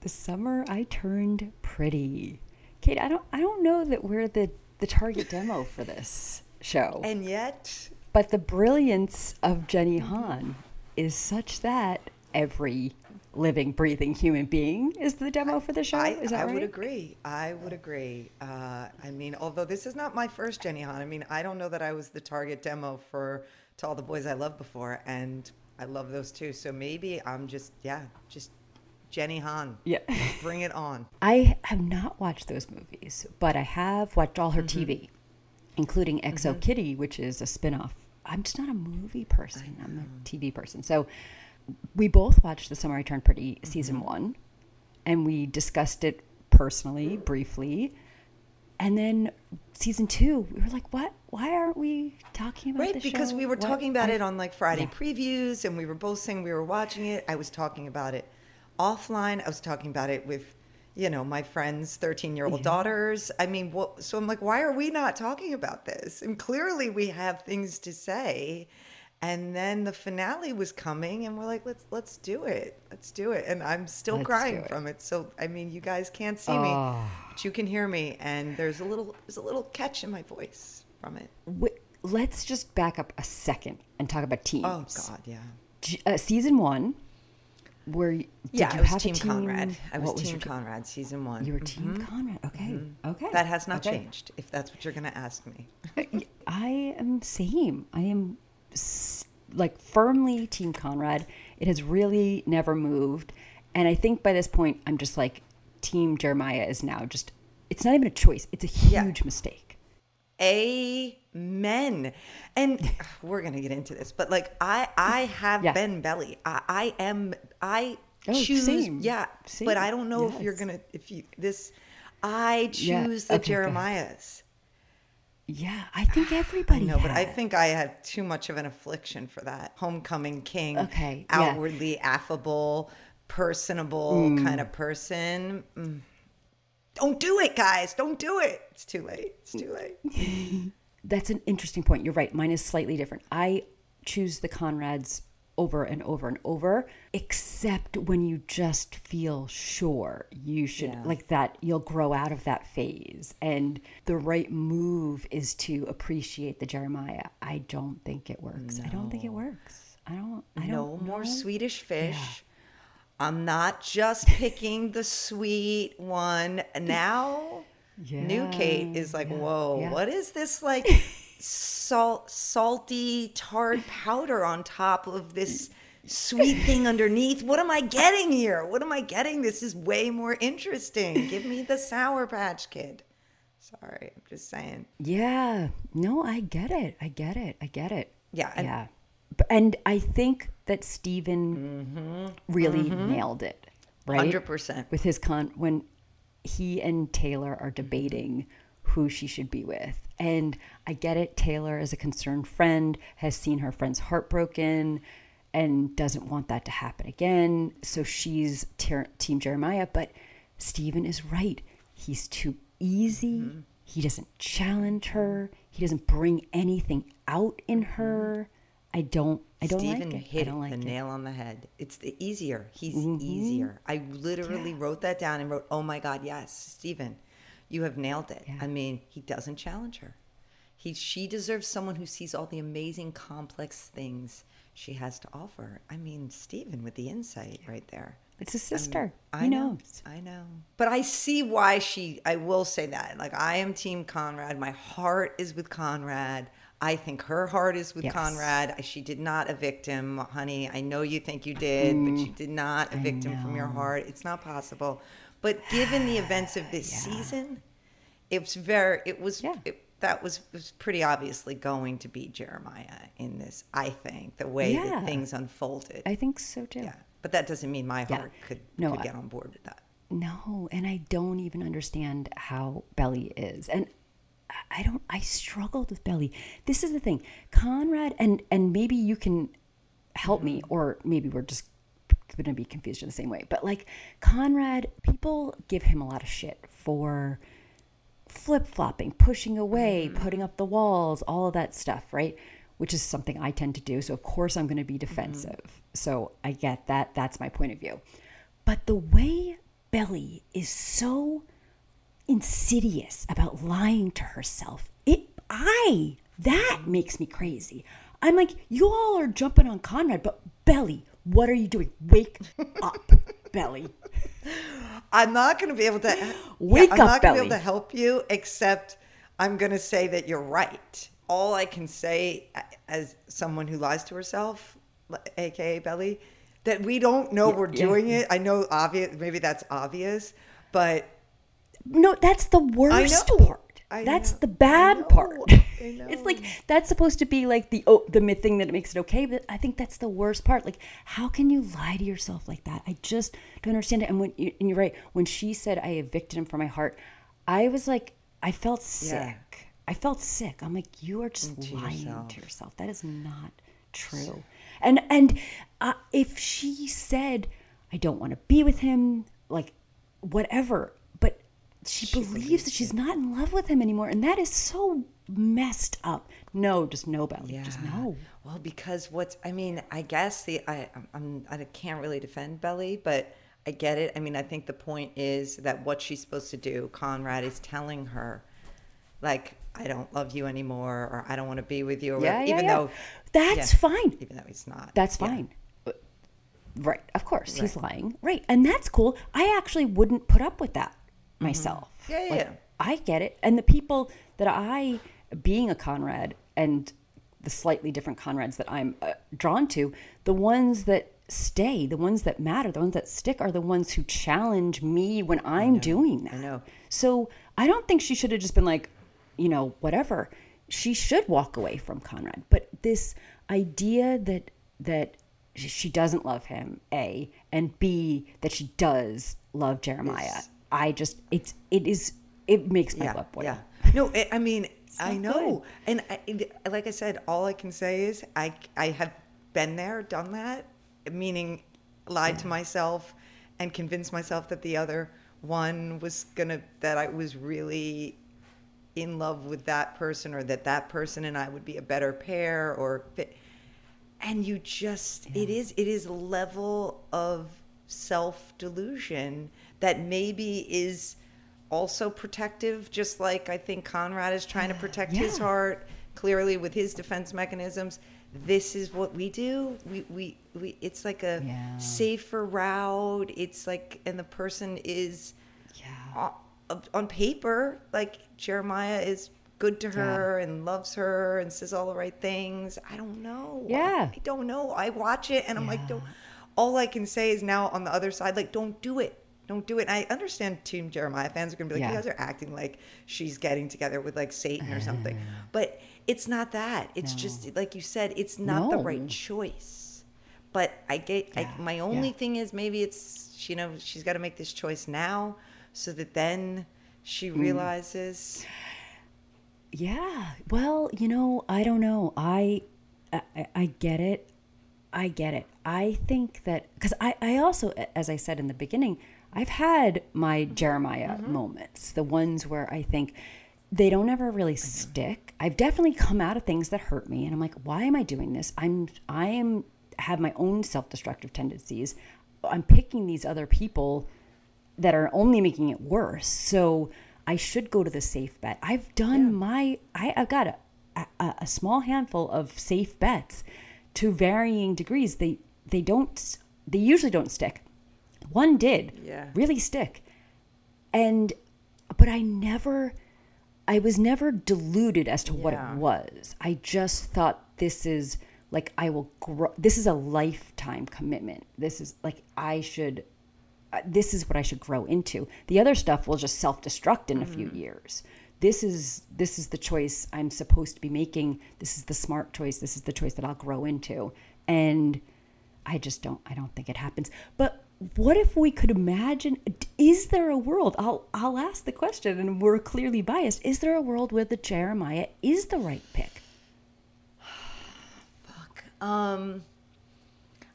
The summer I turned pretty. Kate, I don't I don't know that we're the the target demo for this show. And yet, but the brilliance of Jenny Han is such that every living, breathing human being is the demo for the show. I, is that I right? would agree. I would agree. Uh, I mean, although this is not my first Jenny Han, I mean, I don't know that I was the target demo for To All the Boys I Loved before, and I love those too. So maybe I'm just, yeah, just Jenny Han. Yeah. Bring it on. I have not watched those movies, but I have watched all her Mm-hmm. TV, including XO Kitty, which is a spin-off. I'm just not a movie person. I'm a TV person. So we both watched The Summer I Turned Pretty season Mm-hmm. one, and we discussed it personally, briefly. And then season two, we were like, "What? Why aren't we talking about Right, because show? we were What- talking about I- it on like Friday yeah. previews, and we were both saying we were watching it. I was talking about it offline. I was talking about it with, you know, my friends' thirteen-year-old daughters. I mean, what, so I'm like, why are we not talking about this? And clearly, we have things to say. And then the finale was coming, and we're like, let's let's do it, let's do it. And I'm still Let's crying from it. So I mean, you guys can't see Oh. me, but you can hear me, and there's a little there's a little catch in my voice from it. Wi- Let's just back up a second and talk about teams. Oh God, yeah. Uh, season one, where y- did Yeah, you I was have a Team Conrad. I was, What Team your Conrad, season one. You were Team Conrad. Okay. Okay. Mm-hmm. That has not Okay. changed, if that's what you're going to ask me. I am same. I am like firmly Team Conrad. It has really never moved, and I think by this point, I'm just like Team Jeremiah is now just. It's not even a choice. It's a Yeah. huge mistake. Amen. And we're to get into this, but like I, I have Yeah. been belly. I, I am. I Oh, choose. same. Yeah, Same. but I don't know if you're gonna. If you this, I Yeah. choose the Okay, go. Jeremiahs. Yeah, I think everybody. No, but I think I have too much of an affliction for that. Homecoming king, Okay, yeah. outwardly affable, personable kind of person. Mm. Don't do it, guys. Don't do it. It's too late. It's too late. That's an interesting point. You're right. Mine is slightly different. I choose the Conrads over and over and over, except when you just feel sure you should, Yeah. like that, you'll grow out of that phase. And the right move is to appreciate the Jeremiah. I don't think it works. I don't think it works. I don't, I don't more know. Swedish fish. I'm not just picking the sweet one. Now, new Kate is like, Yeah, whoa, yeah. what is this like salt, salty, tarred powder on top of this sweet thing underneath? What am I getting here? What am I getting? This is way more interesting. Give me the Sour Patch Kid. Sorry, I'm just saying. Yeah. No, I get it. I get it. I get it. Yeah, and- yeah. And I think that Steven Mm-hmm. really nailed it. Right. 100%. With his con when he and Taylor are debating who she should be with. And I get it. Taylor, as a concerned friend, has seen her friend's heartbroken and doesn't want that to happen again. So she's ter- Team Jeremiah. But Steven is right. He's too easy. Mm-hmm. He doesn't challenge her. He doesn't bring anything out in her. I don't. I don't Steven like it. I hit don't like the it. Mm-hmm. nail on the head. It's the easier. He's easier. I literally wrote that down and wrote, "Oh my God, yes, Steven, you have nailed it." I mean, he doesn't challenge her. He, she deserves someone who sees all the amazing, complex things she has to offer. I mean, Steven with the insight right there. It's a sister. I know. knows. I know. But I see why she, I will say that. Like, I am Team Conrad. My heart is with Conrad. I think her heart is with Yes. Conrad. She did not evict him, honey. I know you think you did, but you mm. did not evict him from your heart. It's not possible. But given the events of this season, it's very, it was, Yeah. it, that was, was pretty obviously going to be Jeremiah in this, I think, the way Yeah. that things unfolded. I think so too. yeah. But that doesn't mean my Yeah. heart could, No, could get on board with that. No, and I don't even understand how Belly is. And I- don't I struggled with Belly. This is the thing. Conrad and and maybe you can help me or maybe we're just going to be confused in the same way. But like Conrad, people give him a lot of shit for flip-flopping, pushing away, mm-hmm. putting up the walls, all of that stuff, right? Which is something I tend to do. So of course I'm going to be mm-hmm. defensive. So I get that. That's my point of view. But the way Belly is so insidious about lying to herself. It I that mm-hmm. makes me crazy. I'm like, you all are jumping on Conrad, but Belly, what are you doing? Wake up, Belly. I'm not going to be able to Wake I'm up, not going to be able to help you except I'm going to say that you're right. All I can say as someone who lies to herself, aka Belly, that we don't know we're yeah. doing it. I know obvious maybe that's obvious, but No, that's the worst part. I that's know. the bad part. I It's like that's supposed to be like the oh, the myth thing that makes it okay, but I think that's the worst part. Like, how can you lie to yourself like that? I just don't understand it. And when and you're right, when she said I evicted him from my heart, I was like, I felt sick. Yeah. I felt sick. I'm like, you are just To lying yourself. to yourself. That is not true. And and uh, if she said, I don't want to be with him, like whatever, but she, believes that she's not in love with him anymore, and that is so messed up. No, just no, Belly. Just no. Well, because what's I mean, I guess the I I'm- I'm can't really defend Belly, but I get it. I mean, I think the point is that what she's supposed to do, Conrad is telling her, like, I don't love you anymore, or I don't want to be with you, or Yeah, yeah, even yeah. though That's yeah, fine. even though he's not. That's Yeah. fine. Right. Of course, he's lying. Right. And that's cool. I actually wouldn't put up with that myself. Mm-hmm. Yeah, yeah, Like. I get it. And the people that I, being a Conrad and the slightly different Conrads that I'm uh, drawn to, the ones that stay, the ones that matter, the ones that stick are the ones who challenge me when I'm doing that. I know. So I don't think she should have just been like, you know, whatever. She should walk away from Conrad. But this idea that that she doesn't love him, A, and B, that she does love Jeremiah. It's- I just it's it is it makes my yeah, blood boil. yeah. No, I I mean, I know, and I, like I said, all I can say is I I have been there, done that, meaning lied to myself and convinced myself that the other one was gonna that I was really in love with that person or that that person and I would be a better pair or fit. and you just it is it is level of self delusion that maybe is also protective just like I think Conrad is trying to protect his heart clearly with his defense mechanisms this is what we do we we, we it's like a Yeah. safer route it's like and the person is Yeah. on, on paper, like Jeremiah is good to her and loves her and says all the right things. I don't know. Yeah. I don't know. I watch it and I'm like, don't. All I can say is now on the other side, like, don't do it. Don't do it. And I understand Team Jeremiah fans are gonna be like, Yeah. you guys are acting like she's getting together with like Satan or something. But it's not that. It's just like you said, it's not the right choice. But I get I, my only yeah. thing is maybe it's you know she's got to make this choice now so that then she Mm. realizes Yeah. Well, you know, I don't know. I I, I get it. I get it. I think that because I, I also, as I said in the beginning, I've had my Jeremiah mm-hmm. moments, the ones where I think they don't ever really stick. I've definitely come out of things that hurt me, and I'm like, why am I doing this? I'm I am have my own self destructive tendencies. I'm picking these other people that are only making it worse. So I should go to the safe bet. I've done my, I, I've got a, a, a small handful of safe bets to varying degrees. They, they don't, they usually don't stick. One did Yeah. really stick. And, but I never, I was never deluded as to what it was. I just thought this is like, I will grow, this is a lifetime commitment. This is like, I should, uh, this is what I should grow into. The other stuff will just self-destruct in a few years. This is this is the choice I'm supposed to be making. This is the smart choice. This is the choice that I'll grow into. And I just don't I don't think it happens. But what if we could imagine is there a world I'll I'll ask the question and we're clearly biased. Is there a world where the Jeremiah is the right pick? Fuck. Um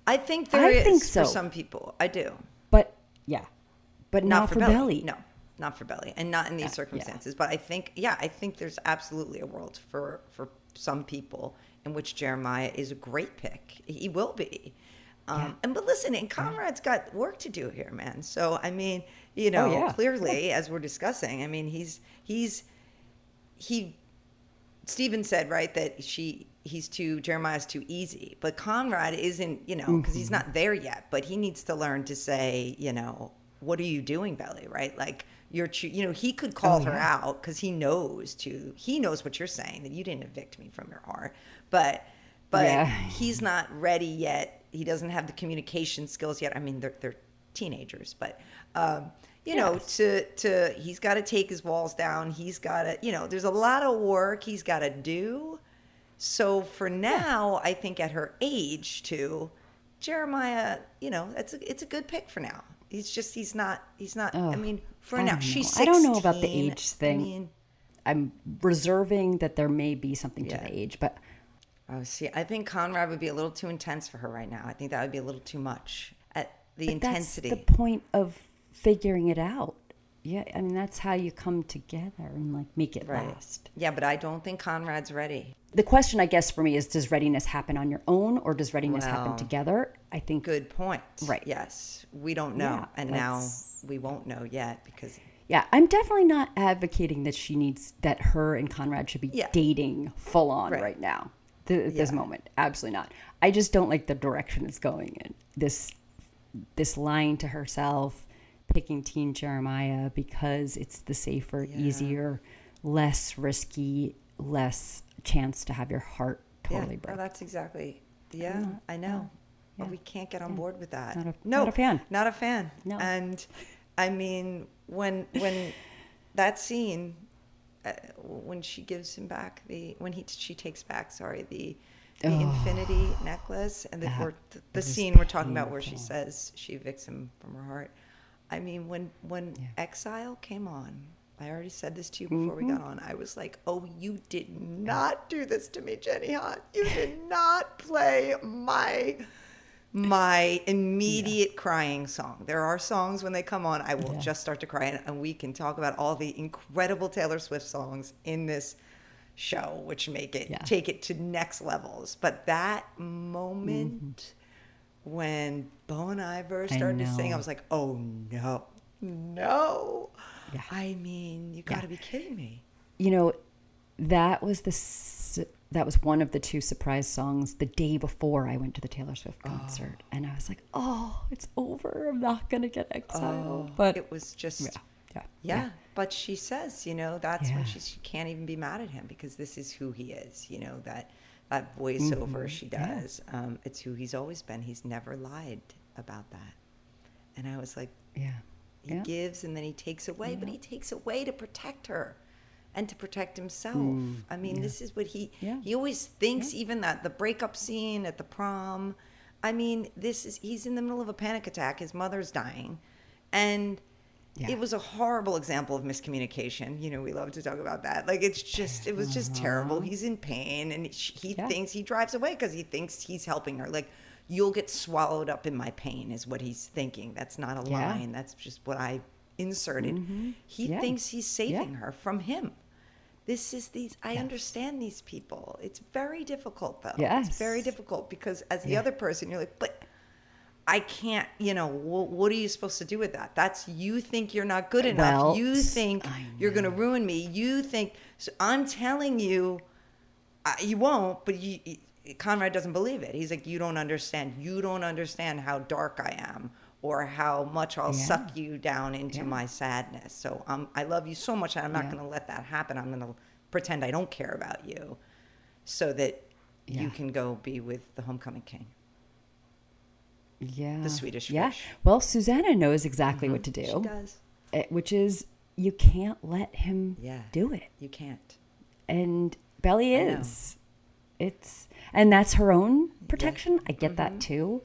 I think there I is think for some people. I do. But yeah. But not, for, belly. No, not for belly, and not in these circumstances. But I think, yeah, I think there's absolutely a world for for some people in which Jeremiah is a great pick. He will be. Um, And but listen, and Conrad's got work to do here, man. So I mean, You know, yeah. clearly as we're discussing. I mean, he's he's he Steven said right that she he's too Jeremiah's too easy, but Conrad isn't. You know, because he's not there yet. But he needs to learn to say, you know, what are you doing, Belly? Right, like you're, you know, he could call her out because he knows to. He knows what you're saying that you didn't evict me from your heart, but but Yeah. he's not ready yet. He doesn't have the communication skills yet. I mean, they're they're teenagers, but um, you know, to to he's got to take his walls down. He's got to, you know, there's a lot of work he's got to do. So for now, I think at her age too, Jeremiah, you know, it's a, it's a good pick for now. He's just he's not he's not. I mean, for I now, she's know. I don't know about the age thing. I mean, I'm reserving that there may be something to the age, but Oh, see, I think Conrad would be a little too intense for her right now. I think that would be a little too much at the but intensity. that's the point of figuring it out. Yeah, I mean that's how you come together and like make it right. last. Yeah, but I don't think Conrad's ready. The question, I guess, for me is: Does readiness happen on your own, or does readiness happen together? I think Good point. Right. Yes, we don't know, Yeah, and now we won't know yet because Yeah, I'm definitely not advocating that she needs that her and Conrad should be Yeah. dating full on Right. right, now. Th- This moment, absolutely not. I just don't like the direction it's going in. This this lying to herself, picking Teen Jeremiah because it's the safer, easier, less risky, less chance to have your heart totally yeah, break. oh, that's exactly. Yeah, I know. But we can't get on board with that. Not a- no, not a fan. Not a fan. No. And I mean, when when that scene, uh, when she gives him back the when he she takes back, sorry, the the infinity necklace and the that or the, the scene we're talking about where she says she evicts him from her heart. I mean, when when Exile came on, I already said this to you before Mm-hmm. we got on. I was like, "Oh, you did not do this to me, Jenny Han. You did not play my my immediate crying song. There are songs when they come on, I will Yeah. just start to cry, and, and we can talk about all the incredible Taylor Swift songs in this show, which make it Yeah. take it to next levels. But that moment mm-hmm. when Bon Iver I started to sing, I was like, "Oh no, no!" Yeah. I mean, you got to be kidding me. you know that was the that was one of the two surprise songs the day before I went to the Taylor Swift concert, and I was like, "Oh, it's over. I'm not gonna get exiled." Oh, but Oh, it was just yeah, yeah, Yeah, but she says, you know, that's Yeah. when she, she can't even be mad at him because this is who he is. You know that that voiceover she Mm-hmm. yeah. does. Um, it's who he's always been. He's never lied about that. And I was like, yeah, he yeah. gives and then he takes away, but he takes away to protect her and to protect himself. I mean, this is what he Mm, Yeah. he always thinks even that the breakup scene at the prom. I mean, this is he's in the middle of a panic attack. His mother's dying. And Yeah. it was a horrible example of miscommunication. You know, we love to talk about that. Like it's just it was just terrible. He's in pain and he Uh-huh. Yeah. thinks he drives away because he thinks he's helping her. Like you'll get swallowed up in my pain is what he's thinking. That's not a Yeah. line. That's just what I inserted. He Yeah. thinks he's saving Yeah. her from him. This is these. I understand these people. It's very difficult though. yes. It's very difficult because as the Yeah. other person, you're like, but I can't. You know, wh- what are you supposed to do with that? That's you think you're not good enough. Well, you think you're going to ruin me. You think. So I'm telling you, you won't. But you, Conrad doesn't believe it. He's like, you don't understand. You don't understand how dark I am. Or how much I'll Yeah. suck you down into Yeah. my sadness. So um, I love you so much, and I'm not Yeah. going to let that happen. I'm going to pretend I don't care about you, so that you can go be with the homecoming king. yeah, the Swedish yeah. fish. Well, Susanna knows exactly what to do, She does. eh, which is you can't let him Yeah. do it. You can't. and Belly is. It's and that's her own protection. I get that too,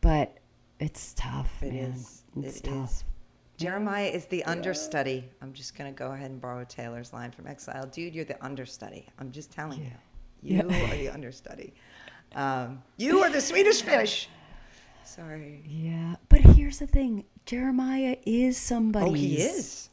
but it's tough. It man. is. It's It tough. is. Jeremiah is the understudy. I'm just going to go ahead and borrow Taylor's line from Exile. Dude, you're the understudy. I'm just telling you. You Yeah. are the understudy. Um, you are the Swedish fish. Sorry. Yeah, but here's the thing: Jeremiah is somebody. Oh, he is.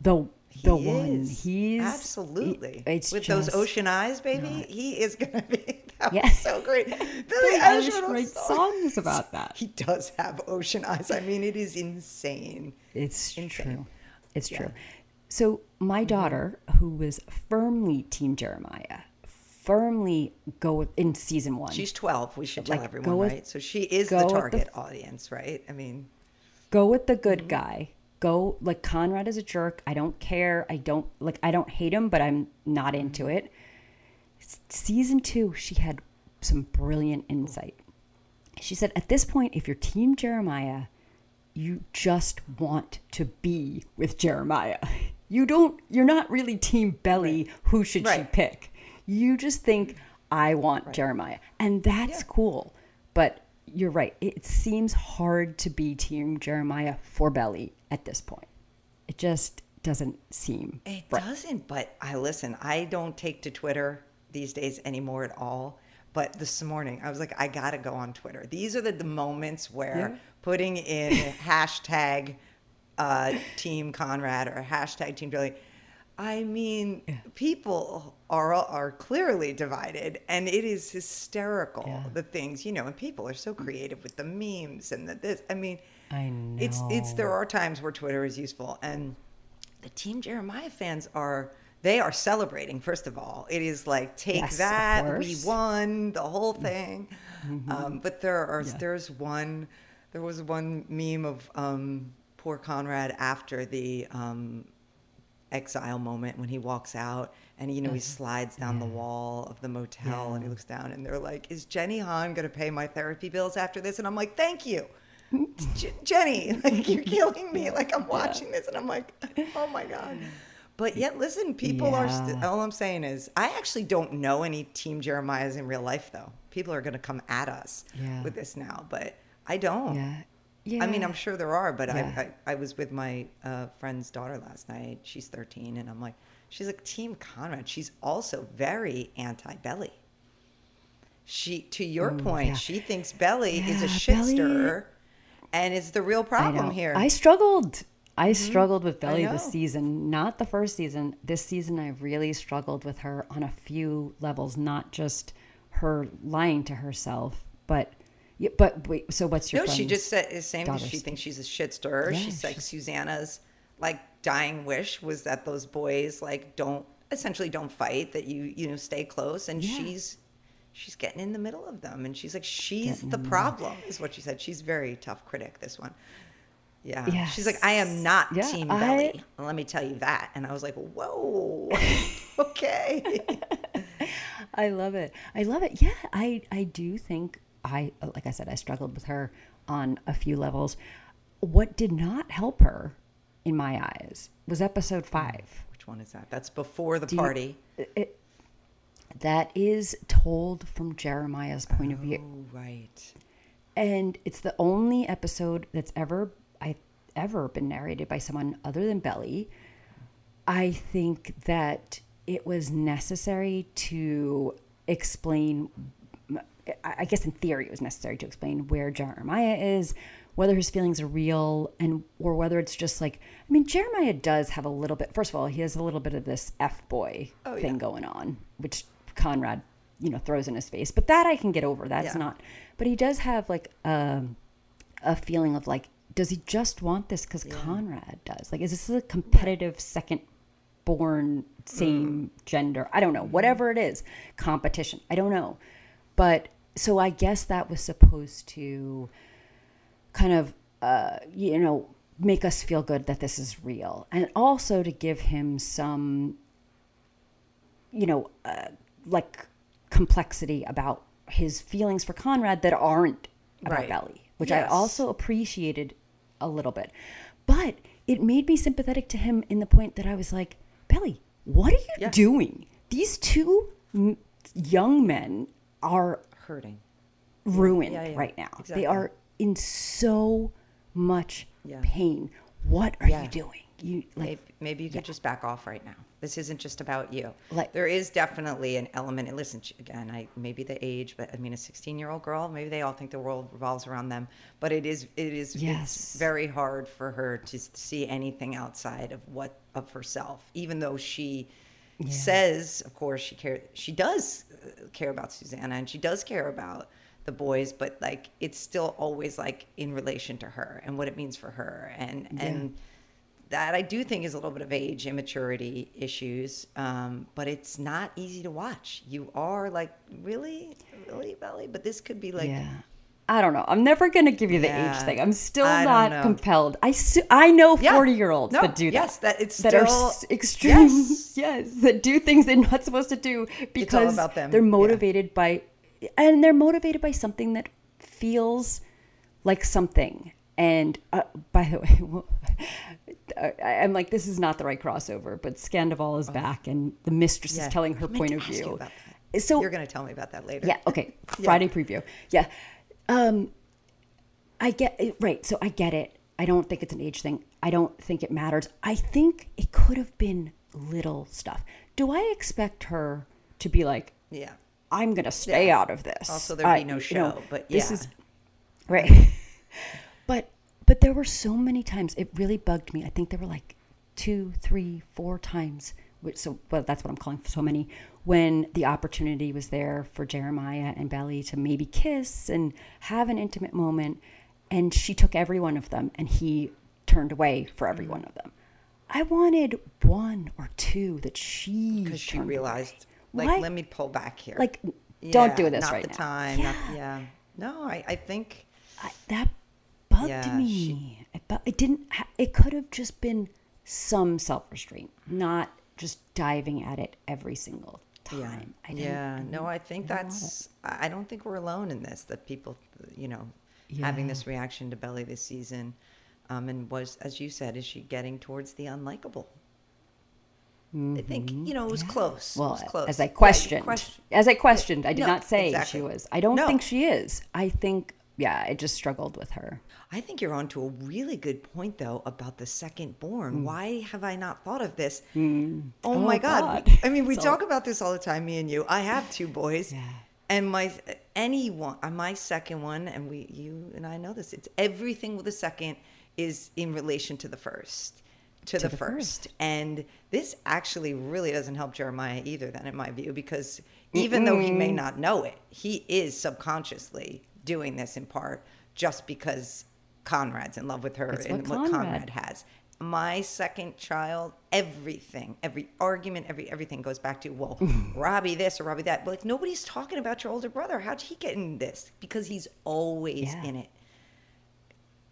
the He the one. is. He's absolutely It's with just, those ocean eyes, baby. He is gonna be. That Yeah. was so great. Billie Eilish writes song. songs about that. He does have ocean eyes. I mean, it is insane. It's Insane. true. It's Yeah. Mm-hmm. true. So my daughter, who was firmly Team Jeremiah, firmly go with in season one. She's 12. We should tell everyone, with- right? So she is the with the- target audience, right? I mean, go with the good Mm-hmm. guy. Go like Conrad is a jerk. I don't care. I don't like. I don't hate him, but I'm not into it. S- Season two, she had some brilliant insight. She said, at this point, if you're Team Jeremiah, you just want to be with Jeremiah. You don't. You're not really Team Belly. Who should she pick? You just think I want Jeremiah, and that's cool. But you're right. It seems hard to be Team Jeremiah for Belly at this point. It just doesn't seem. It right. doesn't, but I listen. I don't take to Twitter these days anymore at all. But this morning, I was like, I gotta go on Twitter. These are the, the moments where Yeah. putting in hashtag uh, Team Conrad or hashtag Team Billy. I mean, people are are clearly divided, and it is hysterical. Yeah. The things you know, and people are so creative with the memes and the this. I mean, I know. it's it's there are times where Twitter is useful, and the Team Jeremiah fans are they are celebrating. First of all, it is like take Yes, that, we won the whole thing. Mm-hmm. Um, but there are there's one there was one meme of um, poor Conrad after the um, exile moment when he walks out and you know he slides down the wall of the motel and he looks down and they're like is jenny han going to pay my therapy bills after this and i'm like thank you jenny like you're killing me like i'm watching this and i'm like oh my god but yet listen people are st- all i'm saying is i actually don't know any team jeremiah's in real life though people are going to come at us Yeah. with this now but i don't Yeah. Yeah. I mean, I'm sure there are, but Yeah. I, I I was with my uh, friend's daughter last night. She's 13, and I'm like, she's like Team Conrad. She's also very anti-Belly. She, to your Ooh, point, yeah. she thinks Belly is a Yeah, shit Belly- and it's the real problem know. here. I struggled. I mm-hmm. struggled with Belly this season. Not the first season. This season, I really struggled with her on a few levels. Not just her lying to herself, but yeah, but wait. So what's your? no, she just said the same. that she thinks she's a shit stirrer. Yeah, she's like Susanna's like dying wish was that those boys like don't essentially don't fight that you you know stay close and Yeah. she's she's getting in the middle of them and she's like she's Getting the problem is what she said. She's very tough critic this one. Yeah. She's like, I am not Yeah, team I- belly. Let me tell you that. And I was like, whoa, okay. I love it. I love it. Yeah, I I do think I like I said I struggled with her on a few levels. What did not help her in my eyes was episode 5. Which one is that? That's before the Do you- party. It, that is told from Jeremiah's point of view. Oh, right. And it's the only episode that's ever I ever been narrated by someone other than Belly. I think that it was necessary to explain I I guess in theory it was necessary to explain where Jeremiah is, whether his feelings are real and or whether it's just like I mean Jeremiah does have a little bit first of all, he has a little bit of this F boy Oh, thing yeah. going on, which Conrad, you know, throws in his face. But that I can get over. That's Yeah. not but he does have like a a feeling of like does he just want this because Conrad does? Like, is this a competitive second born, same gender? I don't know. Whatever it is, competition. I don't know. But so I guess that was supposed to kind of, uh, you know, make us feel good that this is real. And also to give him some, you know, uh, like complexity about his feelings for Conrad that aren't about Right. Belly, which I also appreciated a little bit. But it made me sympathetic to him in the point that I was like, Belly, what are you Yeah. doing? These two m- young men are Hurting. ruined Yeah, yeah, right now. exactly. They are in so much pain. What are Yeah. you doing? You like Maybe, maybe you could just back off right now. This isn't just about you. Like- there is definitely an element. And listen, again, I maybe the age, but I mean, a 16 year old girl, maybe they all think the world revolves around them. But it is, it is, Yes. very hard for her to see anything outside of what of herself, even though she says, of course, she care she does uh, care about Susanna and she does care about the boys, but like it's still always like in relation to her and what it means for her, and and that I do think is a little bit of age immaturity issues, um, but it's not easy to watch. You are like really, really belly, but this could be like. yeah. I don't know. I'm never going to give you the Yeah. age thing. I'm still I don't compelled. I su- I know Yeah. 40 year olds No, that do that. yes, that it's that are still- s- extreme. yes. Yes. that do things they're not supposed to do because they're yeah. motivated by, and they're motivated by something that feels like something. And uh, by the way, I'm like, this is not the right crossover, but Scandoval is back, and the mistress Oh. Yeah. is telling her point of ask you view. So You're going to tell me about that later. yeah. Okay. Yeah. Friday preview. Yeah. Um, I get it. Right. So I get it. I don't think it's an age thing. I don't think it matters. I think it could have been little stuff. Do I expect her to be like, Yeah. I'm going to stay Yeah. out of this? Also, there'd be I- no you show, know, but this is right. but but there were so many times it really bugged me. I think there were like two, three, four times. Which so well, that's what I'm calling so many. When the opportunity was there for Jeremiah and Belly to maybe kiss and have an intimate moment, and she took every one of them, and he turned away for every mm-hmm. one of them. I wanted one or two that she because she realized away. Like Why? let me pull back here Like, don't do this not right the now. time not- yeah no i i think I, that bugged Yeah, me. she- it, bu- it didn't. Ha- it could have just been some self restraint, not just diving at it every single time. yeah yeah no i think that's i I don't think we're alone in this that people you know having this reaction to belly this season um and was as you said is she getting towards the unlikable i think you know it was close it Mm-hmm. Well, was close as I Yeah, questioned, question- as I questioned, I did No, not say exactly. she was. I don't No. think she is. I think, yeah, I just struggled with her. I think you're onto a really good point, though, about the second Mm. born. Why have I not thought of this? Oh, Oh, my God. God. I mean, we So- talk about this all the time, me and you. I have two boys. Yeah. And my anyone, uh, my second one, and we, you and I know this. It's everything with the second is in relation to the first, to, the, the first. And this actually really doesn't help Jeremiah either. Then, in my view, because even though he may not know it, he is subconsciously doing this in part just because Conrad's in love with her It's and what what Conrad- Conrad has. My second child, everything, every argument, every everything goes back to well, Robbie this or Robbie that. But like nobody's talking about your older brother. How'd he get in this? Because he's always Yeah. in it.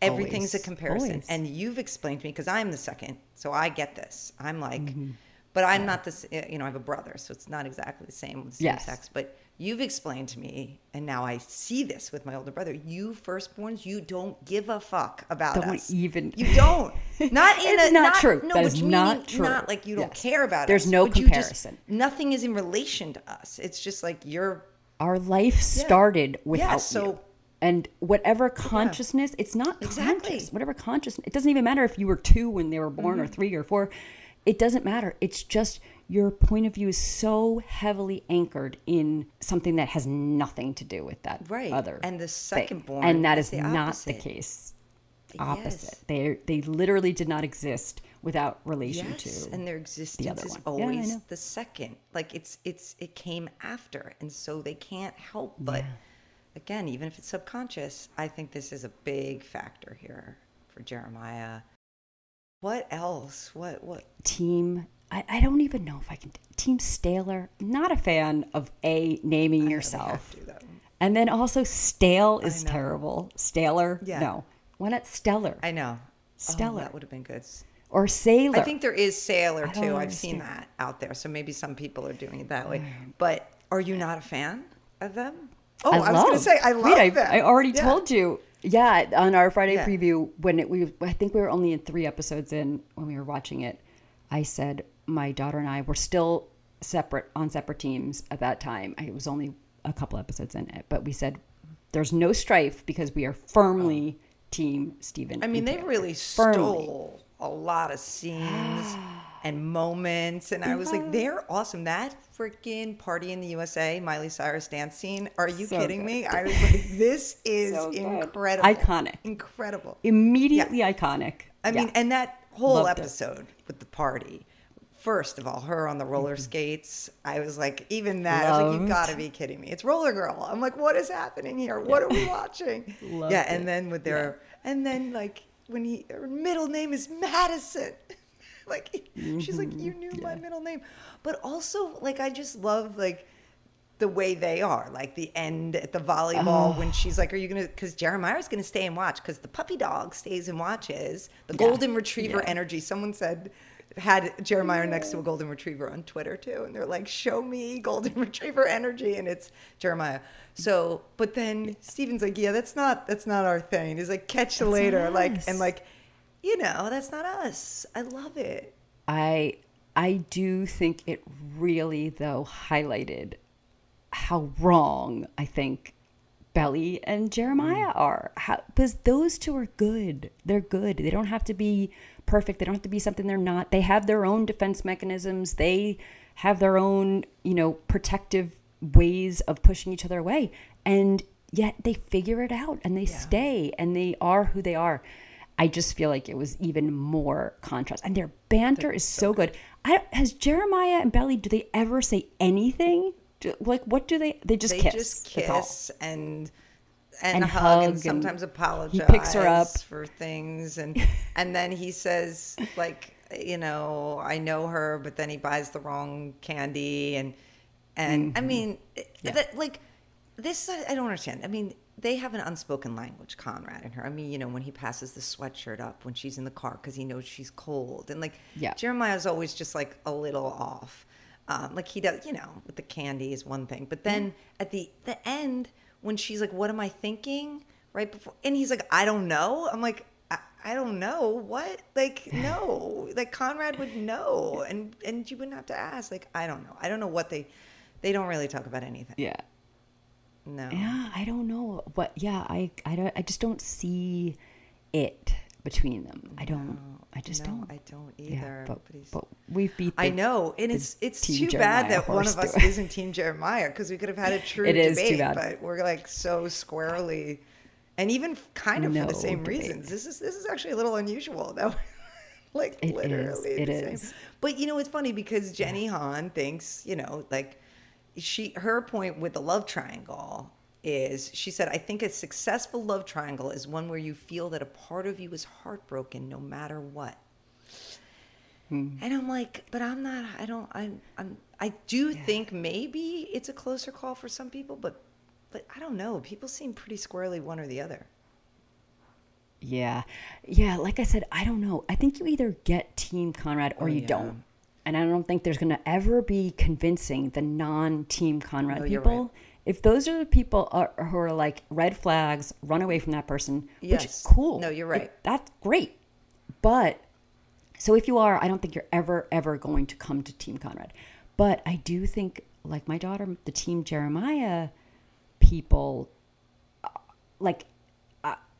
Everything's a comparison, Always. and you've explained to me because I'm the second, so I get this. I'm like, Mm-hmm. but I'm not this. You know, I have a brother, so it's not exactly the same with same Yes. sex. But you've explained to me, and now I see this with my older brother. You firstborns, you don't give a fuck about Don't us. even- You don't. Not in It's a not true. No, That is not true. Not like you don't Yes. care about There's us. no but you just- comparison. nothing is in relation to us. It's just like you're. Our life started without so- you. And whatever consciousness, it's not Exactly. conscious. Whatever consciousness, it doesn't even matter if you were two when they were born Mm-hmm. or three or four. It doesn't matter. It's just your point of view is so heavily anchored in something that has nothing to do with that Right. other. And the thing. secondborn and that is the not the opposite. case. Opposite. Yes. They they literally did not exist without relation Yes, to and their existence other is. Yeah, always know. the second. Like it's it's it came after, and so they can't help but. Again, even if it's subconscious, I think this is a big factor here for Jeremiah. What else? What what? team I, I don't even know if I can team Staler. Not a fan of a naming yourself. to do that. And then also stale is terrible. Staler. Yeah. No. Why not stellar? I know. Oh, stellar. Oh, that would have been good. or sailor. I think there is sailor I too. I've seen that out there. So maybe some people are doing it that way. But are you not a fan of them? Oh, I, was going to say I love Wait, I, them. I already Yeah. told you. Yeah, on our Friday Yeah. preview, when it, we, I think we were only in three episodes in when we were watching it. I said my daughter and I were still separate on separate teams at that time. I, it was only a couple episodes in it, but we said there's no strife because we are firmly oh. team Steven. I mean, they Taylor. really Firmly. stole a lot of scenes and moments, and I was like, mm-hmm. they're awesome. That freaking party in the USA, Miley Cyrus dance scene. Are you So kidding good. me? I was like, this is So incredible, Iconic. incredible. immediately iconic. I mean, Yeah. and that whole Loved it. episode with the party first of all, her on the roller mm-hmm. skates. I was like, even that, I was like, you Loved. gotta be kidding me. It's Roller Girl. I'm like, what is happening here? What are we watching? Loved yeah, it. and then with their, and then like when he, her middle name is Madison. like she's like, you mm-hmm. knew my middle name, but also like I just love like the way they are, like the end at the volleyball when oh. she's like, "Are you gonna?" Because Jeremiah's gonna stay and watch because the puppy dog stays and watches the golden retriever Yeah. energy. Someone said had Jeremiah next to a mm. golden retriever on Twitter too, and they're like, "Show me golden retriever energy," and it's Jeremiah. So, but then Steven's like, "Yeah, that's not that's not our thing." He's like, "Catch you That's later," not like and like, you know, that's not us. I love it. I I do think it really though highlighted how wrong I think Belly and Jeremiah mm. are. How, because those two are good. They're good. They don't have to be perfect. They don't have to be something they're not. They have their own defense mechanisms. They have their own, you know, protective ways of pushing each other away. And yet they figure it out and they stay and they are who they are. I just feel like it was even more contrast. And their banter is so good. I, has Jeremiah and Belly, do they ever say anything? Do, like, what do they? They just They kiss. just kiss and and, And hug, hug and and sometimes apologize he picks her up. for things and and then he says like you know I know her but then he buys the wrong candy and and I mm-hmm. mean that, like this I don't understand I mean they have an unspoken language Conrad and her I mean you know when he passes the sweatshirt up when she's in the car because he knows she's cold and like Yeah. Jeremiah's always just like a little off. Um, like he does, you know, with the candy is one thing, but then at the the end when she's like, "What am I thinking?" Right before, and he's like, "I don't know." I'm like, "I, I don't know what." Like, no, like Conrad would know, and and you wouldn't have to ask. Like, I don't know. I don't know what they they don't really talk about anything. Yeah. No. Yeah, I don't know what. Yeah, I, I don't. I just don't see it between them. I don't. I just no, don't. I don't either. but, but but we've beat. The, I know, and it's it's too bad that one of us it. isn't Team Jeremiah because we could have had a true It is too debate, bad. but we're like so squarely, and even kind of for the same debate. reasons. This is this is actually a little unusual though. like It is, literally it the is. same. But you know, it's funny because Jenny Han thinks you know like she her point with the love triangle is she said i think a successful love triangle is one where you feel that a part of you is heartbroken no matter what Hmm. and i'm like but i'm not i don't i'm, I'm i do think maybe it's a closer call for some people but but i don't know people seem pretty squarely one or the other Yeah, yeah. Like I said, I don't know. I think you either get Team Conrad or Oh, you yeah. don't. And I don't think there's going to ever be convincing the non-Team Conrad you're people. right. If those are the people are, who are like red flags, run away from that person. Which Yes. cool. No, you're Like, right. that's great. But so if you are, I don't think you're ever ever going to come to Team Conrad. But I do think, like my daughter, the Team Jeremiah people like uh,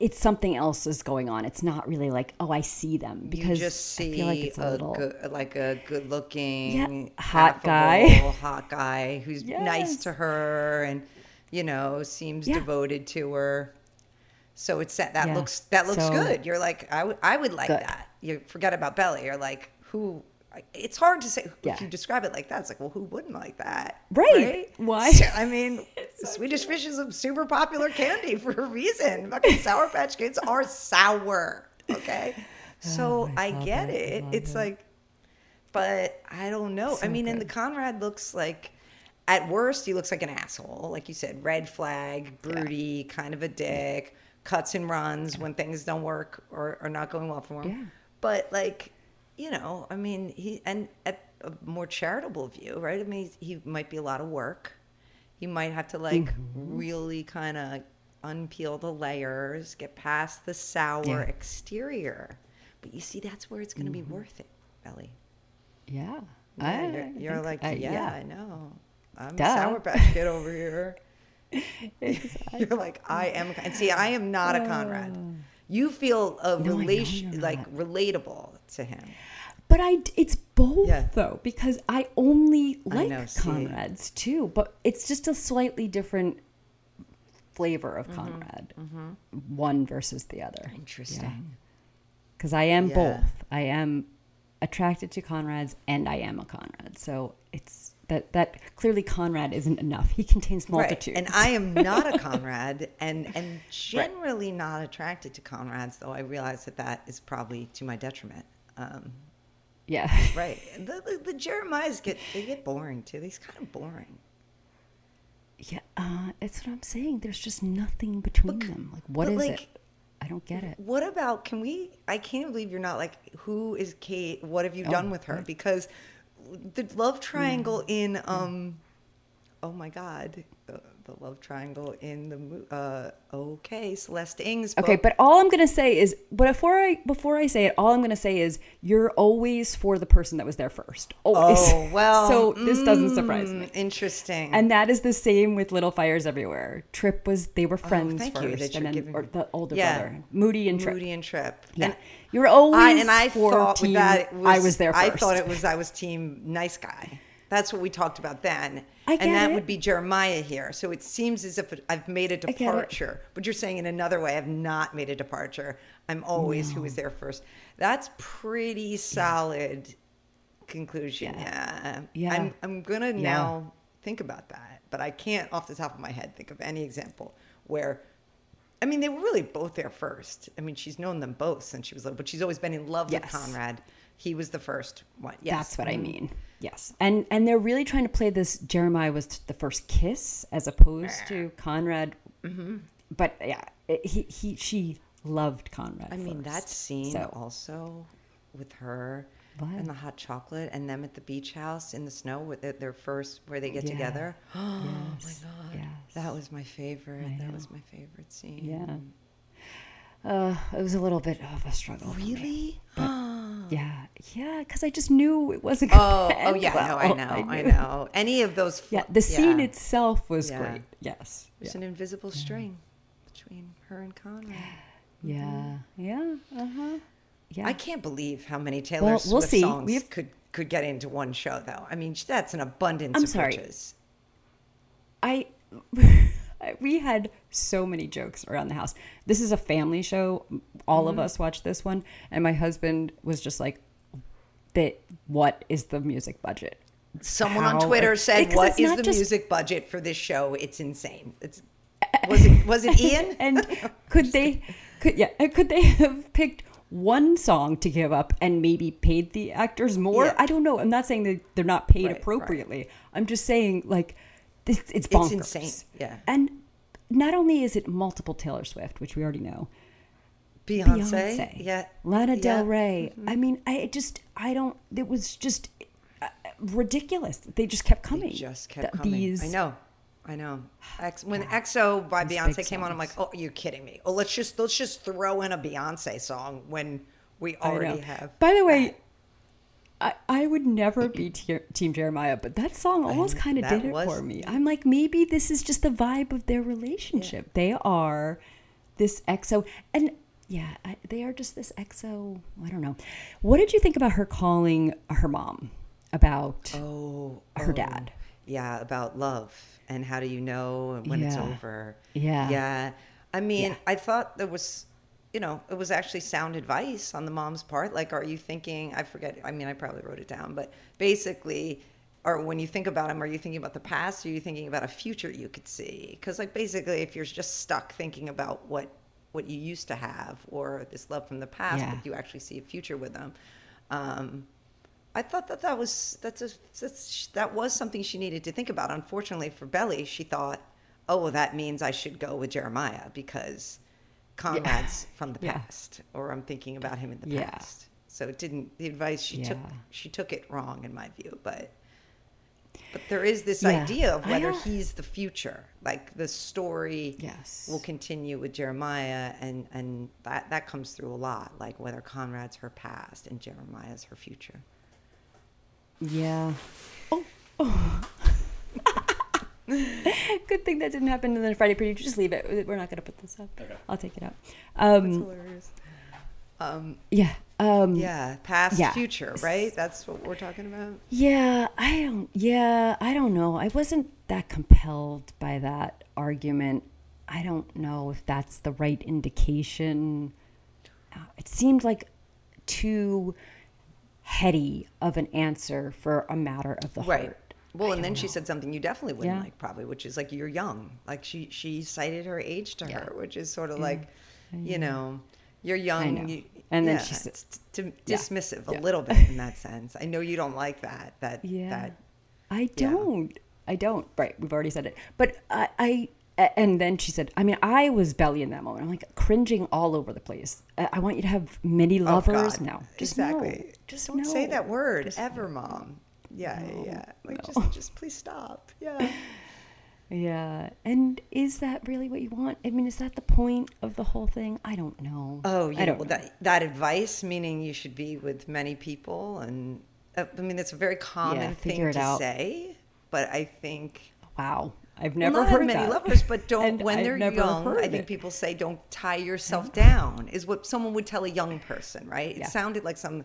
it's something else is going on. It's not really like oh I see them because you just see I feel like it's a, a, little good, like a good looking, Yeah, hot guy. hot guy who's nice to her and you know seems Yeah. devoted to her. So it's that that Yeah. looks that looks So- good. You're like I would I would like Good. that. You forget about Belly. You're like who. It's hard to say Yeah. if you describe it like that. It's like, well, who wouldn't like that, Right. Why? So, I mean, Swedish Fish is a super popular candy for a reason. Fucking Sour Patch Kids are sour. Okay, so I, love get it. I It's it. like, but I don't know. I So mean, and the. Conrad looks like, at worst, he looks like an asshole. Like you said, red flag, broody, kind of a dick, cuts and runs when things don't work or are not going well for him. Yeah. But like, you know, I mean, he and at a more charitable view, right? I mean, he might be a lot of work. He might have to like Mm-hmm. really kind of unpeel the layers, get past the sour Yeah. exterior. But you see, that's where it's going to Mm-hmm. be worth it, Ellie. yeah. Yeah, I- you're, you're think- like, I- yeah, I know. I'm Duh. Sour Patch Kid over here. you're like, I am. And see, I am not a Conrad. You feel a Oh. No, relation, like relatable to him. But I, it's both Yeah. though, because I only I like know, see. Conrads too, but it's just a slightly different flavor Mm-hmm, of Conrad, one versus the other. Interesting. Because I am Yeah. both. I am attracted to Conrad's and I am a Conrad. So it's that that clearly Conrad isn't enough. He contains multitudes. Right. And I am not a Conrad and and generally right. not attracted to Conrads, though I realize that that is probably to my detriment. Um, yeah. Right. The, the, the, Jeremiahs get they get boring too. They's kind of boring. Yeah, uh, that's what I'm saying. There's just nothing between but, them. Like, what is like, it? I don't get it. What about? Can we? I can't believe you're not like, who is Kate? What have you oh, done with her? Right. Because the love triangle mm. in um, oh my god, the love triangle in the uh, okay Celeste Ng's book. Okay, but all I'm gonna say is, but before I before I say it, all I'm gonna say is you're always for the person that was there first. Always. Oh well. so this mm, doesn't surprise me. Interesting. And that is the same with Little Fires Everywhere. Trip was they were oh, friends oh, first, and then giving... or the older yeah. brother, Moody and Trip. Moody and Trip. Yeah. And you're always I, and I for thought team, that was, I was there. First. I thought it was I was team nice guy. That's what we talked about then. I and that it. would be Jeremiah here. So it seems as if I've made a departure. But you're saying in another way, I've not made a departure. I'm always no. who was there first. That's pretty solid yeah. conclusion. Yeah. Yeah. I'm, I'm going to yeah. now think about that. But I can't, off the top of my head, think of any example where I mean, they were really both there first. I mean, she's known them both since she was little, but she's always been in love yes. with Conrad. He was the first one. Yes. That's what I mm-hmm. mean. Yes, and and they're really trying to play this. Jeremiah was the first kiss as opposed to Conrad. Mm-hmm. But yeah, he he she loved Conrad. I mean first, that scene so. also with her what? and the hot chocolate and them at the beach house in the snow with their first where they get yeah. together. Oh yes. my god, yes. that was my favorite. That was my favorite scene. Yeah. Uh, it was a little bit of a struggle. Really? Yeah, yeah, because I just knew it wasn't. Oh, oh yeah, well. no, I know, I, I, know. Any of those. Fl- yeah, the scene yeah. itself was yeah. great. Yes, there's an invisible string between her and Conrad. Yeah, mm-hmm. yeah, uh huh. Yeah. I can't believe how many Taylor well, Swift we'll songs We've... could could get into one show, though. I mean, that's an abundance I'm of sorry. I. we had so many jokes around the house. This is a family show. All mm-hmm. of us watched this one, and my husband was just like, "That what is the music budget?" Someone How? on Twitter said, "What is the just... music budget for this show? It's insane." It's was it was it Ian? and could they could yeah could they have picked one song to give up and maybe paid the actors more? Yeah. I don't know. I'm not saying that they're not paid right, appropriately. Right. I'm just saying like it's, it's bonkers. It's insane. Yeah. And not only is it multiple Taylor Swift, which we already know, Beyonce, Beyonce yeah, Lana yeah. Del Rey. Mm-hmm. I mean, I just, I don't. It was just uh, ridiculous. They just kept coming. They just kept Th- coming. These, I know. I know. X, when XO by Beyonce came on, I'm like, oh, are you kidding me? Oh, let's just let's just throw in a Beyonce song when we already have. By the way, I, I would never be te- Team Jeremiah, but that song almost kind of did it was, for me. I'm like, maybe this is just the vibe of their relationship. Yeah. They are this XO, and yeah, I, they are just this XO. I don't know. What did you think about her calling her mom about oh, her oh, dad? Yeah, about love and how do you know when yeah. it's over? Yeah, yeah. I mean, yeah. I thought there was you know, it was actually sound advice on the mom's part. Like, are you thinking, I forget, I mean, I probably wrote it down, but basically, or when you think about them, are you thinking about the past or are you thinking about a future you could see? Because, like, basically, if you're just stuck thinking about what, what you used to have or this love from the past, yeah. but you actually see a future with them. Um, I thought that that was that's a that's, that was something she needed to think about. Unfortunately for Belly, she thought, "Oh, well, that means I should go with Jeremiah because Conrad's yeah. from the past, yeah. or I'm thinking about him in the yeah. past. So it didn't. The advice she took, she took it wrong in my view. But but there is this idea of whether he's the future. Like the story yes. will continue with Jeremiah, and and that that comes through a lot. Like whether Conrad's her past and Jeremiah's her future. Yeah. Good thing that didn't happen in the Friday preview. Just leave it. We're not going to put this up. Okay. I'll take it out. Um, That's hilarious. Um, yeah. Um, yeah. Past, yeah. future, right? That's what we're talking about. Yeah. I don't. Yeah. I don't know. I wasn't that compelled by that argument. I don't know if that's the right indication. Uh, it seemed like too heady of an answer for a matter of the Right. heart. Well, and then she said something you definitely wouldn't Yeah. like, probably, which is like you're young. Like she she cited her age to Yeah. her, which is sort of like, you know, you're young. know. You, And then yeah, she said- it's t- dismissive Yeah. a little bit in that sense. I know you don't like that. That Yeah. that I don't. I don't. Right. We've already said it. But I, I and then she said, I mean, I was belly in that moment. I'm like cringing all over the place. I, want you to have many Oh, lovers. God. no, just exactly. no. Just don't say that word Just- ever, mom. Yeah, No, yeah. Like no. just just please stop. Yeah. Yeah. And is that really what you want? I mean, is that the point of the whole thing? I don't know. Oh, yeah. Well, know. that that advice, meaning you should be with many people, and uh, I mean that's a very common thing to out. say. But I think Wow. I've never heard many that. lovers, but don't when I've they're young. I think it. people say don't tie yourself down is what someone would tell a young person, right? Yeah. It sounded like some.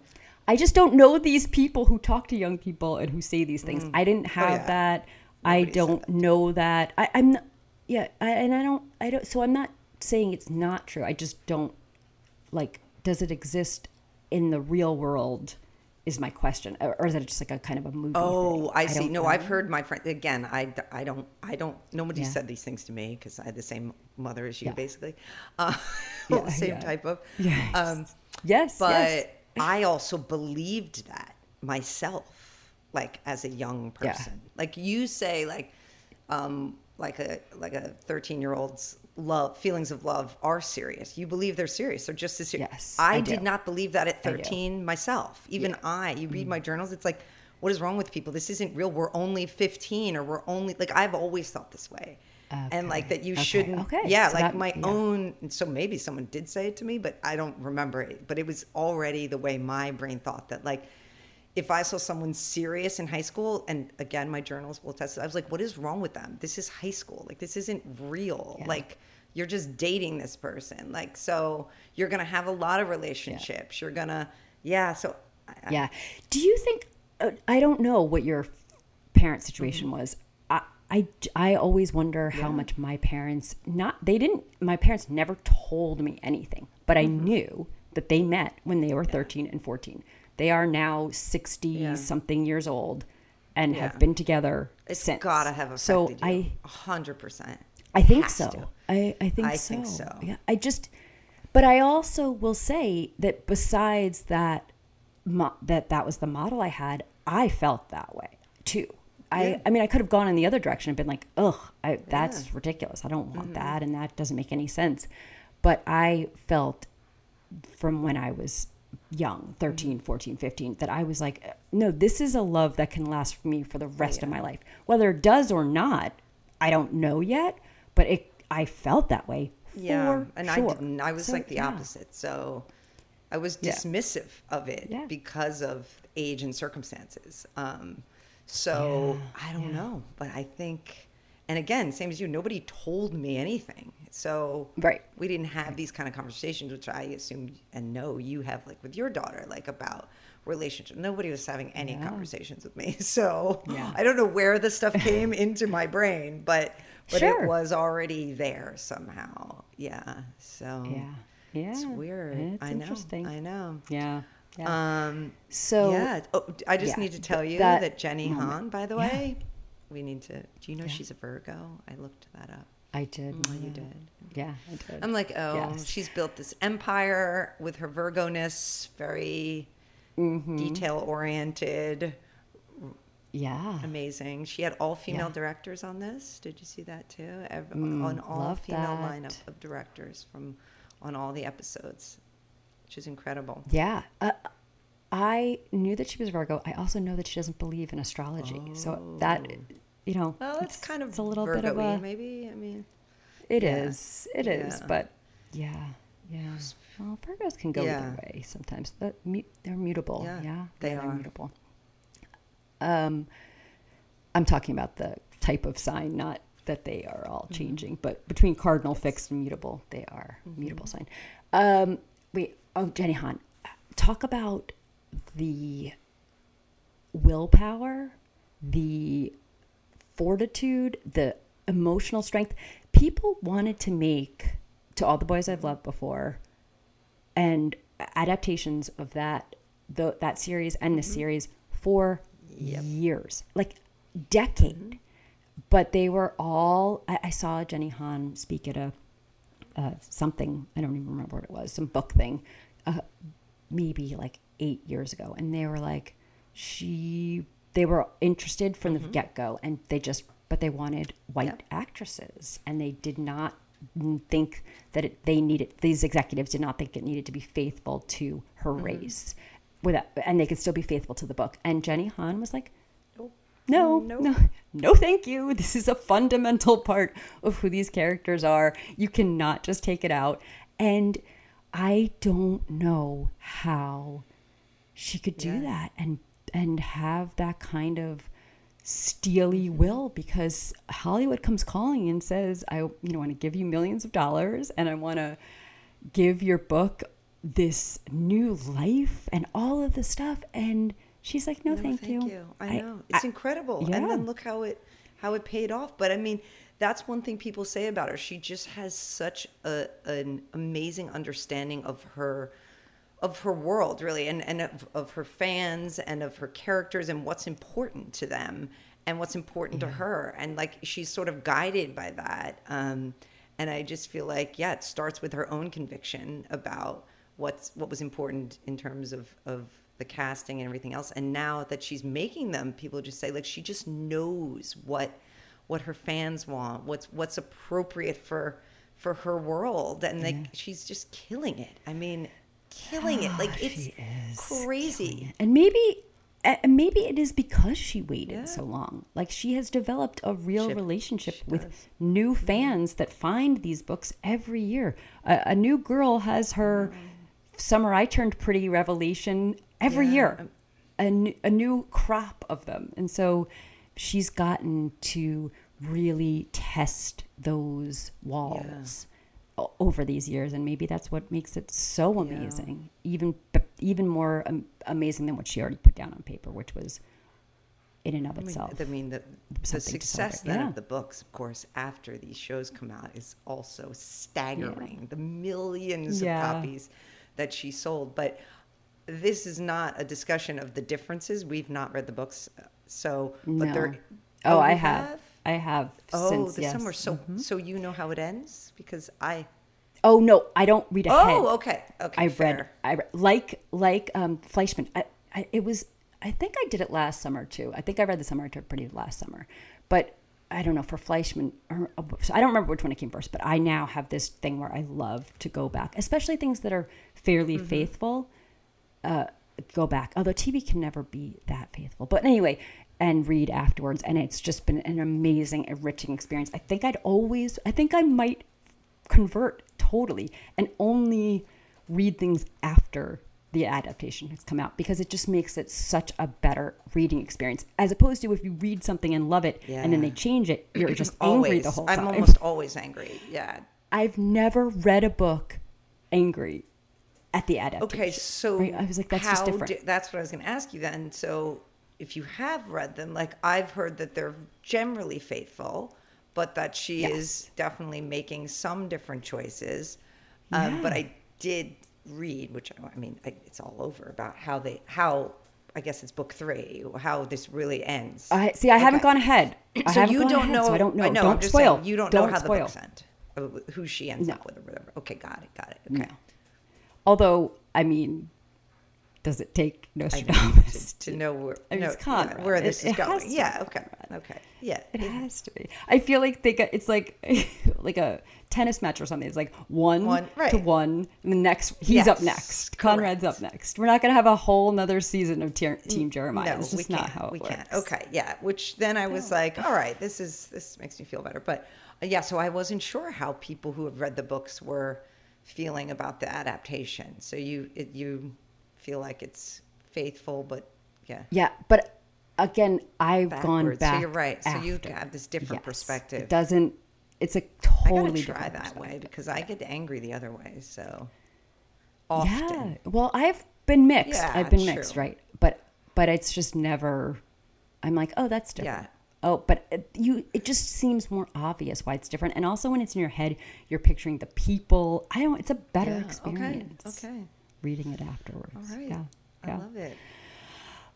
I just don't know these people who talk to young people and who say these things. I didn't have Mm. Oh, yeah. that. I Nobody said don't know that. I, I'm not. Yeah, I, and I don't. I don't. So I'm not saying it's not true. I just don't like. Does it exist in the real world? Is my question, or or is it just like a kind of a movie? Oh, thing? I see. No, know. I've heard my friend again. I, I don't I don't. Nobody Yeah. said these things to me because I had the same mother as you, Yeah. basically. Uh, same type of. Yes. Um, Yes, but yes. I also believed that myself, like as a young Yeah. person. Like you say, like, um, like a like a thirteen year old's love feelings of love are serious. You believe they're serious. They're just as serious. Yes, I, I did not believe that at thirteen myself. Even Yeah. I. You read my journals. It's like. What is wrong with people? This isn't real. We're only 15 or we're only like I've always thought this way. And like that you Okay. shouldn't Okay. Yeah, So like that- my yeah. own so maybe someone did say it to me, but I don't remember it. But it was already the way my brain thought that like if I saw someone serious in high school, and again, my journals will test it, I was like, what is wrong with them? This is high school. Like, this isn't real. Yeah. Like, you're just dating this person. Like, so you're going to have a lot of relationships. You're going to, yeah. So, I- Yeah. Do you think? Uh, I don't know what your parent situation Mm-hmm. was. I, I, I always wonder how much my parents not they didn't my parents never told me anything, but I Mm-hmm. knew that they met when they were 13 and 14. They are now 60 Yeah. something years old and Yeah. have been together it's since. got to have affected so you. I A 100%. I think so. to. I, I think I so. think so. Yeah. I just, but I also will say that besides that, mo- that that was the model I had, I felt that way too. I, Yeah. I mean, I could have gone in the other direction and been like, ugh, I, that's Yeah. Mm-hmm. ridiculous. I don't want that. And that doesn't make any sense. But I felt from when I was young, 13, Mm-hmm. 14, 15, that I was like, no, this is a love that can last for me for the rest of my life. Whether it does or not, I don't know yet, but it, I felt that way. Yeah. for And I didn't. I was So, like the yeah. opposite. So I was Yeah. dismissive of it Yeah. because of age and circumstances. Um, so Yeah, I don't yeah. know. But I think, and again, same as you, nobody told me anything. So Right. we didn't have these kind of conversations, which I assume and know you have, like with your daughter, like about relationship. Nobody was having any Yeah. conversations with me, so Yeah. I don't know where the stuff came into my brain, but but Sure. it was already there somehow. Yeah. So Yeah. Yeah. it's weird. It's I know. interesting. I know. Yeah. Yeah. Um, so, yeah. Oh, I just yeah, need to tell you that that, Jenny moment. Han, by the Yeah. way, we need to. Do you know Yeah. she's a Virgo? I looked that up. I did. Oh, you did. Yeah, I did. I'm like, oh, Yes. she's built this empire with her Virgo-ness, very Mm-hmm. detail oriented, yeah. amazing. She had all female Yeah. directors on this. Did you see that too? Ev- Mm, an all female that. lineup of directors from on all the episodes, which is incredible. Yeah. Uh, I knew that she was Virgo. I also know that she doesn't believe in astrology. So that, you know, Well, it's, it's kind of it's a little bit Virgo-y, of a. maybe. I mean, It yeah. is. It is. Yeah. But yeah. Yeah. Well, Virgos can go Yeah. either way sometimes. They're, they're mutable. Yeah, they are. mutable. Um, I'm talking about the type of sign, not that they are all Mm-hmm. changing, but between cardinal, fixed, and mutable, they are Mm-hmm. mutable sign. Um, wait, oh, Jenny Han, talk about the willpower, the fortitude, the emotional strength. People wanted to make to all the boys I've loved before and adaptations of that the, that series and the mm-hmm. series for years, like decade. Mm-hmm. But they were all. I, I saw Jenny Han speak at a uh, something. I don't even remember what it was. Some book thing, uh, maybe like eight years ago, and they were like, she. They were interested from the get go, and they just. But they wanted white Yep. actresses, and they did not think that it, they needed. These executives did not think it needed to be faithful to her race, without, and they could still be faithful to the book. And Jenny Han was like, no, Nope. no, no, thank you. This is a fundamental part of who these characters are. You cannot just take it out. And I don't know how she could do Yeah. that and and have that kind of steely will because Hollywood comes calling and says, I you know want to give you millions of dollars and I want to give your book this new life and all of the stuff and she's like no, No, thank, you. I know. it's incredible. And then look how it how it paid off. But I mean, that's one thing people say about her. She just has such a, an amazing understanding of her of her world really and, and of, of her fans and of her characters and what's important to them and what's important to her and like she's sort of guided by that um, and i just feel like yeah it starts with her own conviction about what's what was important in terms of of the casting and everything else and now that she's making them people just say like she just knows what what her fans want what's what's appropriate for for her world and like she's just killing it i mean killing it like it's crazy And maybe and maybe it is because she waited Yeah. so long. Like she has developed a real She- relationship she with does. Mm-hmm. new fans that find these books every year. A, a new girl has her summer I turned pretty revelation every Yeah. year. a, new crop of them. And so she's gotten to really test those walls o- over these years and maybe that's what makes it so Yeah. amazing even even more amazing than what she already put down on paper which was in and of I mean, itself I mean, the, the success then yeah. of the books, of course, after these shows come out, is also staggering. The millions Yeah. of copies that she sold. But this is not a discussion of the differences. We've not read the books, uh, so but no. they're. oh, i you have i have Oh, since the yes. summer. So, so you know how it ends because I. oh no i don't read ahead Oh, okay, okay. I fair. read, I like like um, Fleishman. I, I, it was. I think I did it last summer too. I think I read the summer I Turned Pretty last summer, but I don't know for Fleishman. Or, so I don't remember which one it came first. But I now have this thing where I love to go back, especially things that are fairly Mm-hmm. faithful. Uh, go back, although TV can never be that faithful. But anyway, and read afterwards, and it's just been an amazing, enriching experience. I think I'd always. I think I might convert totally and only read things after the adaptation has come out because it just makes it such a better reading experience as opposed to if you read something and love it and then they change it you're just angry the whole time I'm almost always angry. Yeah. i've never read a book angry at the adaptation Okay, so right? i was like that's how just different di- that's what I was going to ask you then. So if you have read them, like I've heard that they're generally faithful, but that she Yes. is definitely making some different choices. Um, but I did read, which I mean, I, it's all over about how they how. I guess it's book three. How this really ends. I see. I haven't gone ahead. I so you don't ahead, know. So I don't know. I know. don't I'm spoil. Saying, you don't, don't know how spoil. the books end. uh, Who she ends No. up with or whatever. Okay, got it. Got it. Okay. No. Although, I mean, does it take Nostradamus to, to know where, I mean, no, it's yeah, Conrad. where this it is has going. Yeah, okay, okay, yeah. It it- has to be. I feel like they got it's like like a tennis match or something. It's like one, One, to one, and the next he's up Yes, next. Conrad's correct. up next. We're not gonna have a whole nother season of Team, team Jeremiah. no, it's we can't. not how it we works. can't. Okay, yeah. Which then I was like, all right, this is this makes me feel better. But uh, yeah, so I wasn't sure how people who have read the books were feeling about the adaptation. So you it, you feel like it's faithful, but yeah. Yeah, but again, I've gone backwards. back. So you're right. So you after. have this different Yes. perspective. It doesn't. It's a I totally gotta try different that way because I get angry the other way. So often. Yeah. Well, I've been mixed. Yeah, I've been true. mixed, right? But but it's just never. I'm like, oh, that's different. Yeah. Oh, but it, you, it just seems more obvious why it's different. And also, when it's in your head, you're picturing the people. I don't. It's a better Yeah, experience. Okay. Okay. Reading it afterwards. All right. Yeah. I Yeah. love it.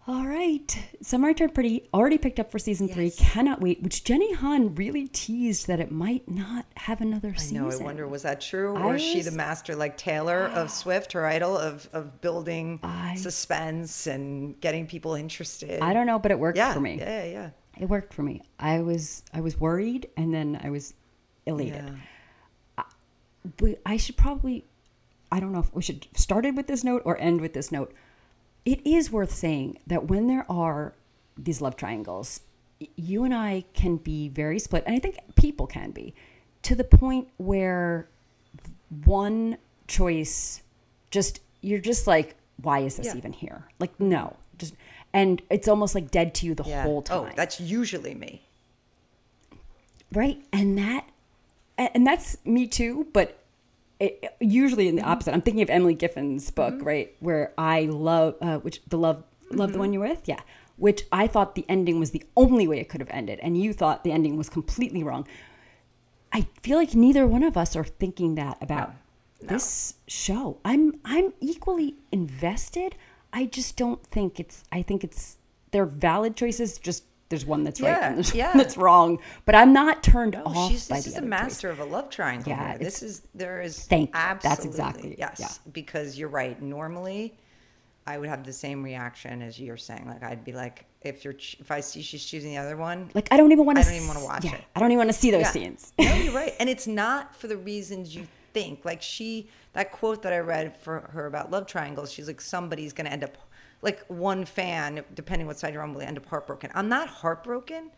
All right. Summer I Turned Pretty already picked up for season three. Cannot wait. Which Jenny Han really teased that it might not have another I season. know. I wonder, was that true? I Or is she the master, like Taylor ah. of Swift, her idol, of, of building I- suspense and getting people interested? I don't know, but it worked yeah, for me. Yeah, yeah. It worked for me. I was I was worried and then I was elated. yeah. but I should probably, I don't know if we should started with this note or end with this note. It is worth saying that when there are these love triangles, you and I can be very split, and I think people can be, to the point where one choice just you're just like, why is this Yeah. even here? Like, no, just and it's almost like dead to you the Yeah. whole oh, time. Oh, that's usually me. right? And that and that's me too but it, usually in the mm-hmm. opposite. I'm thinking of Emily Giffin's book mm-hmm. right where i love uh, which the love love the mm-hmm. one you're with? Yeah. Which i thought the ending was the only way it could have ended and you thought the ending was completely wrong. I feel like neither one of us are thinking that about this show. I'm i'm equally invested i just don't think it's i think it's they're valid choices just there's one that's right and there's yeah. one that's wrong but i'm not turned No, off she's by this is a master of a love triangle. Yeah, here. this is there is Thank absolutely That's exactly- yes. yeah. Because you're right. Normally, I would have the same reaction as you're saying. Like I'd be like, if you're ch- if I see she's choosing the other one, Like I don't even want to. I don't even wanna watch it. I don't even want to see those Yeah. scenes. no, you're right. And it's not for the reasons you think. Like she, that quote that I read for her about love triangles, she's like, somebody's going to end up, like one fan, depending what side you're on, will end up heartbroken. I'm not heartbroken,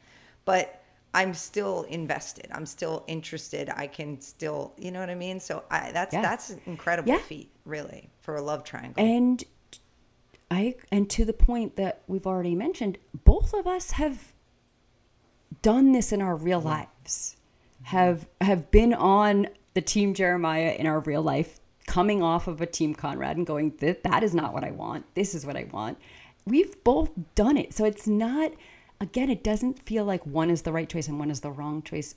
but I'm still invested. I'm still interested. I can still, you know what I mean? So I, that's, Yeah. that's an incredible Yeah. feat, really, for a love triangle. And I and to the point that we've already mentioned, both of us have done this in our real lives. Have have been on the team Jeremiah in our real life, coming off of a team Conrad and going, that that is not what I want. This is what I want. We've both done it. So it's not again, it doesn't feel like one is the right choice and one is the wrong choice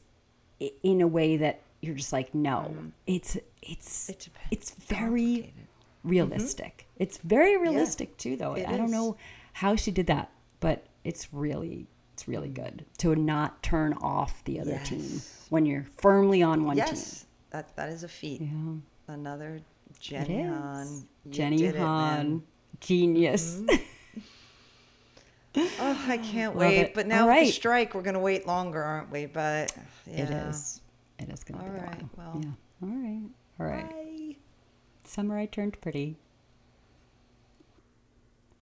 in a way that you're just like, no. Mm-hmm. It's it's It it's very Complicated. Mm-hmm. realistic. It's very realistic too, though. I don't know how she did that, but it's really it's really good to not turn off the other team when you're firmly on one yes, that, that is a feat. team. Another Jenny. Han. Jenny did it, man. Han, genius. Mm-hmm. Oh, I can't Love wait. it. But now All with the strike, we're going to wait longer, aren't we? But yeah. It is. It is going to All be a right, while. well. yeah. All right. All right. Bye. Summer I turned pretty.